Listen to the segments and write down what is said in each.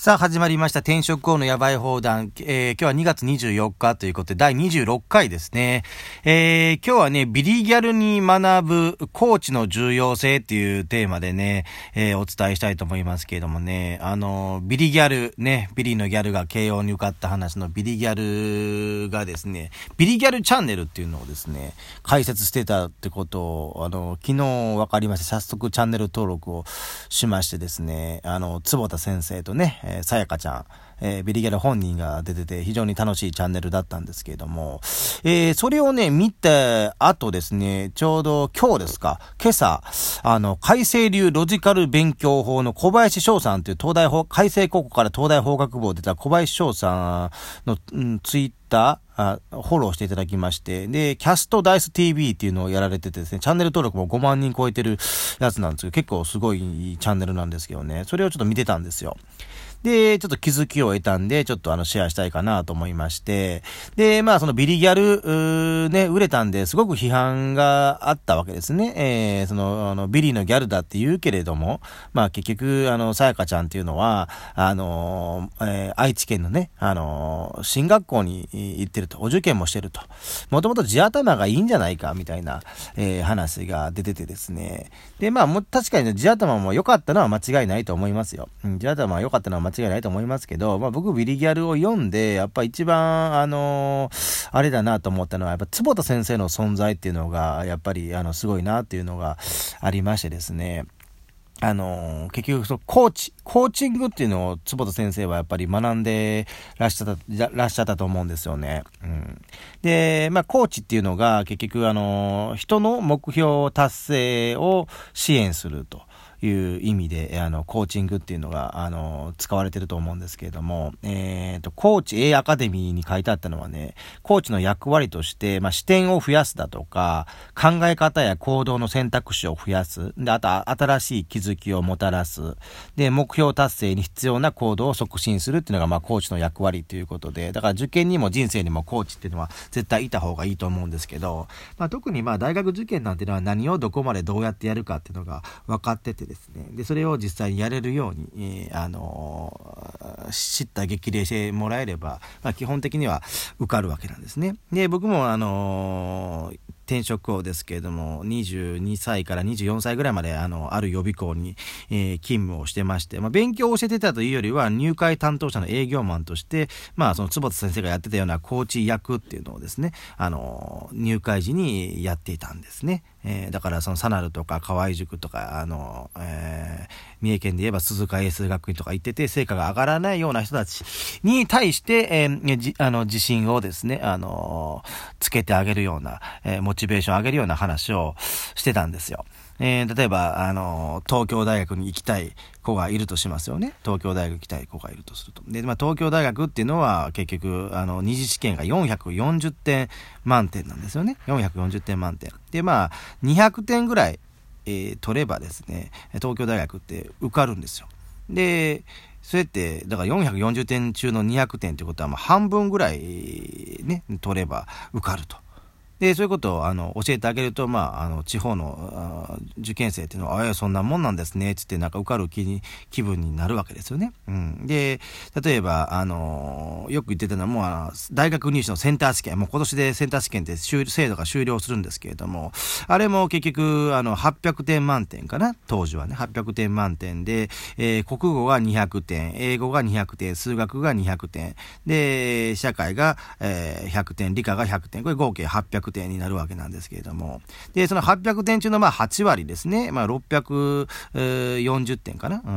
さあ始まりました。転職王の野蛮放談、えー、今日は2月24日ということで第26回ですね。えー、今日はね、ビリギャルに学ぶコーチの重要性っていうテーマでね、えー、お伝えしたいと思いますけれどもね、あの、ビリギャル、ね、ビリのギャルが慶応に受かった話のビリギャルがですね、ビリギャルチャンネルっていうのをですね、解説してたってことを、あの、昨日分かりまして、早速チャンネル登録をしましてですね、あの、坪田先生とね、えー、さやかちゃん、えー、ビリギャル本人が出てて非常に楽しいチャンネルだったんですけれども、えー、それをね、見て、後ですね、ちょうど今日ですか、今朝、あの、改正流ロジカル勉強法の小林翔さんという東大法、改正高校から東大法学部を出た小林翔さんの、うん、ツイッター、あフォローしていただきまして、で、キャストダイス TV っていうのをやられててですね、チャンネル登録も5万人超えてるやつなんですけど、結構すごいチャンネルなんですけどね、それをちょっと見てたんですよ。で、ちょっと気づきを得たんで、ちょっとあの、シェアしたいかなと思いまして、で、まあ、そのビリギャル、ね、売れたんで、すごく批判があったわけですね。えー、その、あの、ビリのギャルだって言うけれども、まあ、結局、あの、さやかちゃんっていうのは、あの、えー、愛知県のね、あの、進学校に行ってると、お受験もしてると。もともと地頭がいいんじゃないか、みたいな、えー、話が出ててですね。で、まあ、も確かに、地頭も良かったのは間違いないと思いますよ。うん、地頭は良かったのは間違いないと思いますけど、まあ僕、ビリギャルを読んで、やっぱ一番、あのー、あれだなと思ったのは、やっぱ坪田先生の存在っていうのが、やっぱり、あの、すごいなっていうのがありましてですね。あのー、結局、その、コーチ、コーチングっていうのを、坪田先生はやっぱり学んでらっしゃった、らっしゃったと思うんですよね。うん。で、まあ、コーチっていうのが、結局、あのー、人の目標達成を支援すると。いう意味で、あの、コーチングっていうのが、あの、使われてると思うんですけれども、えっ、ー、と、コーチ A アカデミーに書いてあったのはね、コーチの役割として、まあ、視点を増やすだとか、考え方や行動の選択肢を増やす。で、あと、新しい気づきをもたらす。で、目標達成に必要な行動を促進するっていうのが、まあ、コーチの役割ということで、だから受験にも人生にもコーチっていうのは絶対いた方がいいと思うんですけど、まあ、特にまあ、大学受験なんていうのは何をどこまでどうやってやるかっていうのが分かっててですね。で、それを実際にやれるように、えー、あのー、知った激励してもらえれば、まあ、基本的には受かるわけなんですね。で、僕もあのー転職校ですけれども、22歳から24歳ぐらいまで、あの、ある予備校に、えー、勤務をしてまして、まあ、勉強を教えてたというよりは、入会担当者の営業マンとして、まあ、その坪田先生がやってたようなコーチ役っていうのをですね、あの、入会時にやっていたんですね。えー、だからそのサナルとか河合塾とか、あの、えー、三重県で言えば鈴鹿英数学院とか行ってて、成果が上がらないような人たちに対して、えー、あの、自信をですね、あの、つけてあげるような、えー、モチベーション上げるような話をしてたんですよ。えー、例えば、あの、東京大学に行きたい子がいるとしますよね。東京大学行きたい子がいるとすると。で、まあ、東京大学っていうのは結局、あの、二次試験が440点満点なんですよね。440点満点。で、まあ、200点ぐらい、えー、取ればですね、東京大学って受かるんですよ。で、それって、だから440点中の200点ってことは、まあ半分ぐらいね、取れば受かると。で、そういうことを、あの、教えてあげると、まあ、あの、地方の、受験生っていうのは、ああ、そんなもんなんですね、つって、なんか受かる気に、気分になるわけですよね。うん。で、例えば、あの、よく言ってたのは、もう、あの、大学入試のセンター試験、もう今年でセンター試験って制度が終了するんですけれども、あれも結局、あの、800点満点かな、当時はね、800点満点で、えー、国語が200点、英語が200点、数学が200点、で、社会が、えー、100点、理科が100点、これ合計800 800点になるわけなんですけれども、で、その800点中のまあ8割ですね、まあ640点かな、う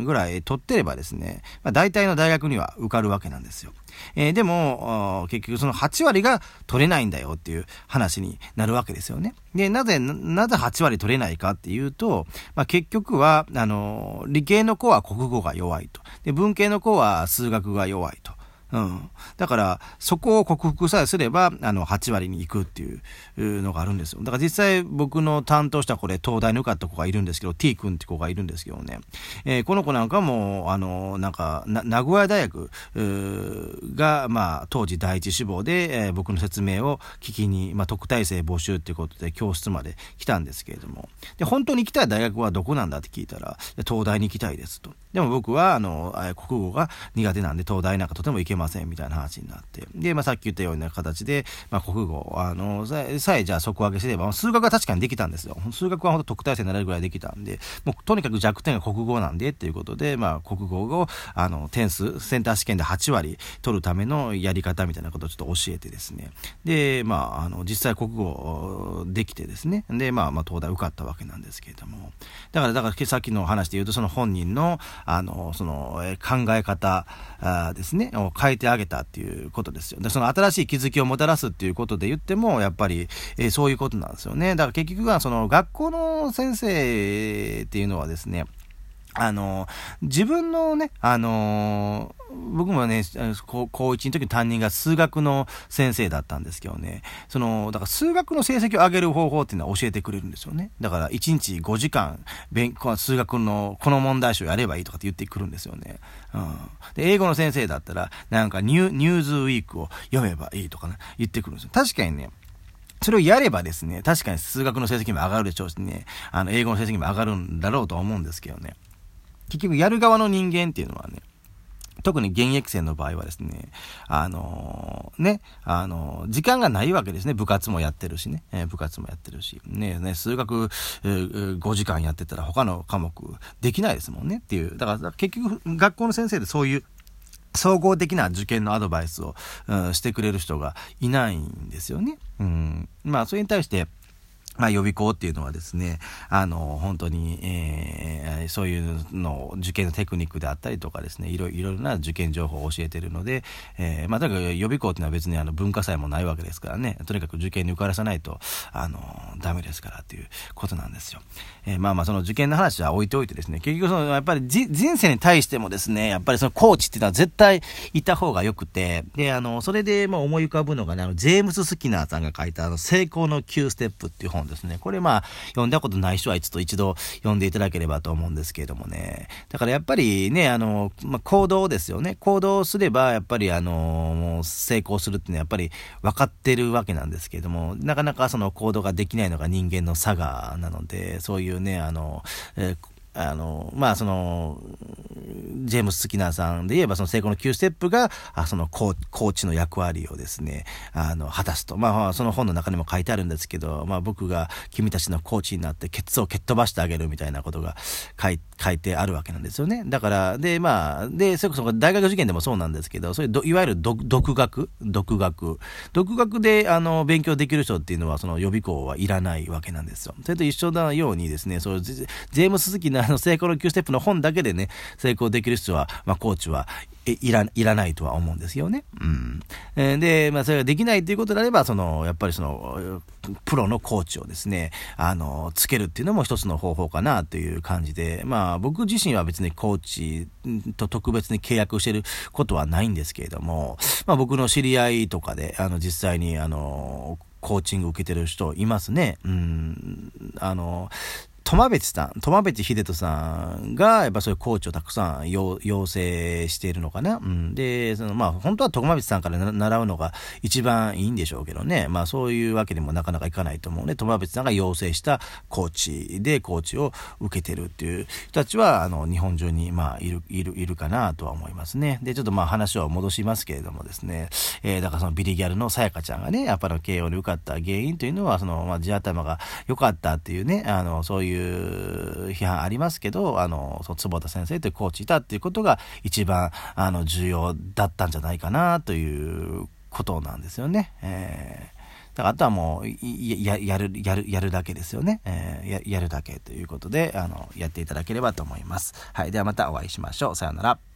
ん、ぐらい取ってればですね、まあ大体の大学には受かるわけなんですよ。えー、でも、結局その8割が取れないんだよっていう話になるわけですよね。で、なぜ、なぜ8割取れないかっていうと、まあ、結局は、あの、理系の子は国語が弱いと。で、文系の子は数学が弱いと。うん。だから、そこを克服さえすれば、あの、8割に行くっていうのがあるんですよ。だから実際僕の担当したこれ、東大に受かった子がいるんですけど、T 君って子がいるんですけどね。えー、この子なんかも、あの、なんか、名古屋大学が、まあ、当時第一志望で、えー、僕の説明を聞きに、まあ、特待生募集っていうことで教室まで来たんですけれども。で、本当に行きたい大学はどこなんだって聞いたら、東大に行きたいですと。でも僕は、あの、国語が苦手なんで、東大なんかとても行けませんみたいな話になって。で、まあ、さっき言ったような形で、まあ、国語、あの、さえじゃあ底上げすれば、数学は確かにできたんですよ。数学は本当特待生になれるぐらいできたんで、もうとにかく弱点が国語なんでっていうことで、まあ、国語を、あの、点数、センター試験で8割取るためのやり方みたいなことをちょっと教えてですね。で、まあ、あの、実際国語できてですね。で、まあ、まあ、東大受かったわけなんですけれども。だから、だから、さっきの話で言うと、その本人の、あの、その、考え方ですね、を変えてあげたっていうことですよ。で、その新しい気づきをもたらすっていうことで言っても、やっぱり、えー、そういうことなんですよね。だから結局は、その学校の先生っていうのはですね、あの、自分のね、あの、僕もね、高1の時の担任が数学の先生だったんですけどね、その、だから数学の成績を上げる方法っていうのは教えてくれるんですよね。だから1日5時間、勉数学のこの問題集やればいいとかって言ってくるんですよね。うん。で、英語の先生だったら、なんかニュニューズウィークを読めばいいとかね、言ってくるんですよ。確かにね、それをやればですね、確かに数学の成績も上がるでしょうしね、あの、英語の成績も上がるんだろうと思うんですけどね。結局やる側の人間っていうのはね、特に現役生の場合はですね、あのー、ね、あのー、時間がないわけですね。部活もやってるしね。えー、部活もやってるし。ね、ね、数学、え、5時間やってたら他の科目できないですもんねっていう。だから結局学校の先生でそういう総合的な受験のアドバイスを、うん、してくれる人がいないんですよね。うん。まあ、それに対して、まあ、予備校っていうのはですね、あの、本当に、えー、そういうの受験のテクニックであったりとかですね、いろいろな受験情報を教えてるので、えー、まあ、とにかく予備校っていうのは別にあの文化祭もないわけですからね、とにかく受験に受からさないと、あの、ダメですからっていうことなんですよ。えー、まあまあ、その受験の話は置いておいてですね、結局その、やっぱり人生に対してもですね、やっぱりそのコーチっていうのは絶対いた方が良くて、で、あの、それでまあ思い浮かぶのがね、あの、ジェームス・スキナーさんが書いたあの、成功の9ステップっていう本ですね。これまあ、読んだことない人は一度一度読んでいただければと思うんですけれどもね。だからやっぱりね、あの、まあ、行動ですよね。行動すれば、やっぱりあの、成功するっていうのはやっぱり分かってるわけなんですけれども、なかなかその行動ができないのが人間の差がなので、そういうね、あの、えーあの、まあ、その、ジェームス・スキナーさんで言えば、その成功の9ステップが、あそのコーチの役割をですね、あの、果たすと。まあ、その本の中にも書いてあるんですけど、まあ、僕が君たちのコーチになって、ケツを蹴っ飛ばしてあげるみたいなことが書い書いてあるわけなんですよね。だから、で、まあ、で、それこそ大学受験でもそうなんですけど、そういういわゆる独学？独学独学で、あの、勉強できる人っていうのは、その予備校はいらないわけなんですよ。それと一緒なようにですね、そう、ジェームス・スキナーの成功の9ステップの本だけでね、成功できる人は、まあ、コーチはいら、いらないとは思うんですよね。うん。で、まあ、それができないということであれば、その、やっぱりその、プロのコーチをですね、あの、つけるっていうのも一つの方法かなという感じで、まあ、僕自身は別にコーチと特別に契約してることはないんですけれども、まあ、僕の知り合いとかで、あの、実際に、あの、コーチング受けてる人いますね。うん、あの、苫別さん、苫別秀人さんが、やっぱそういうコーチをたくさん要請しているのかな。うん。で、その、まあ、本当は苫別さんから習うのが一番いいんでしょうけどね。まあ、そういうわけにもなかなかいかないと思うね。苫別さんが要請したコーチで、コーチを受けてるっていう人たちは、あの、日本中に、まあ、いる、いる、いるかなとは思いますね。で、ちょっとまあ、話を戻しますけれどもですね。えー、だからそのビリギャルのさやかちゃんがね、やっぱり慶応に受かった原因というのは、その、まあ、地頭が良かったっていうね、あの、そういういう批判ありますけど、あの、そ坪田先生というコーチいたっていうことが一番、あの、重要だったんじゃないかなということなんですよね。えーだからあとはもうや、やる、やる、やるだけですよね。えー、や、やるだけということで、あの、やっていただければと思います。はい。ではまたお会いしましょう。さようなら。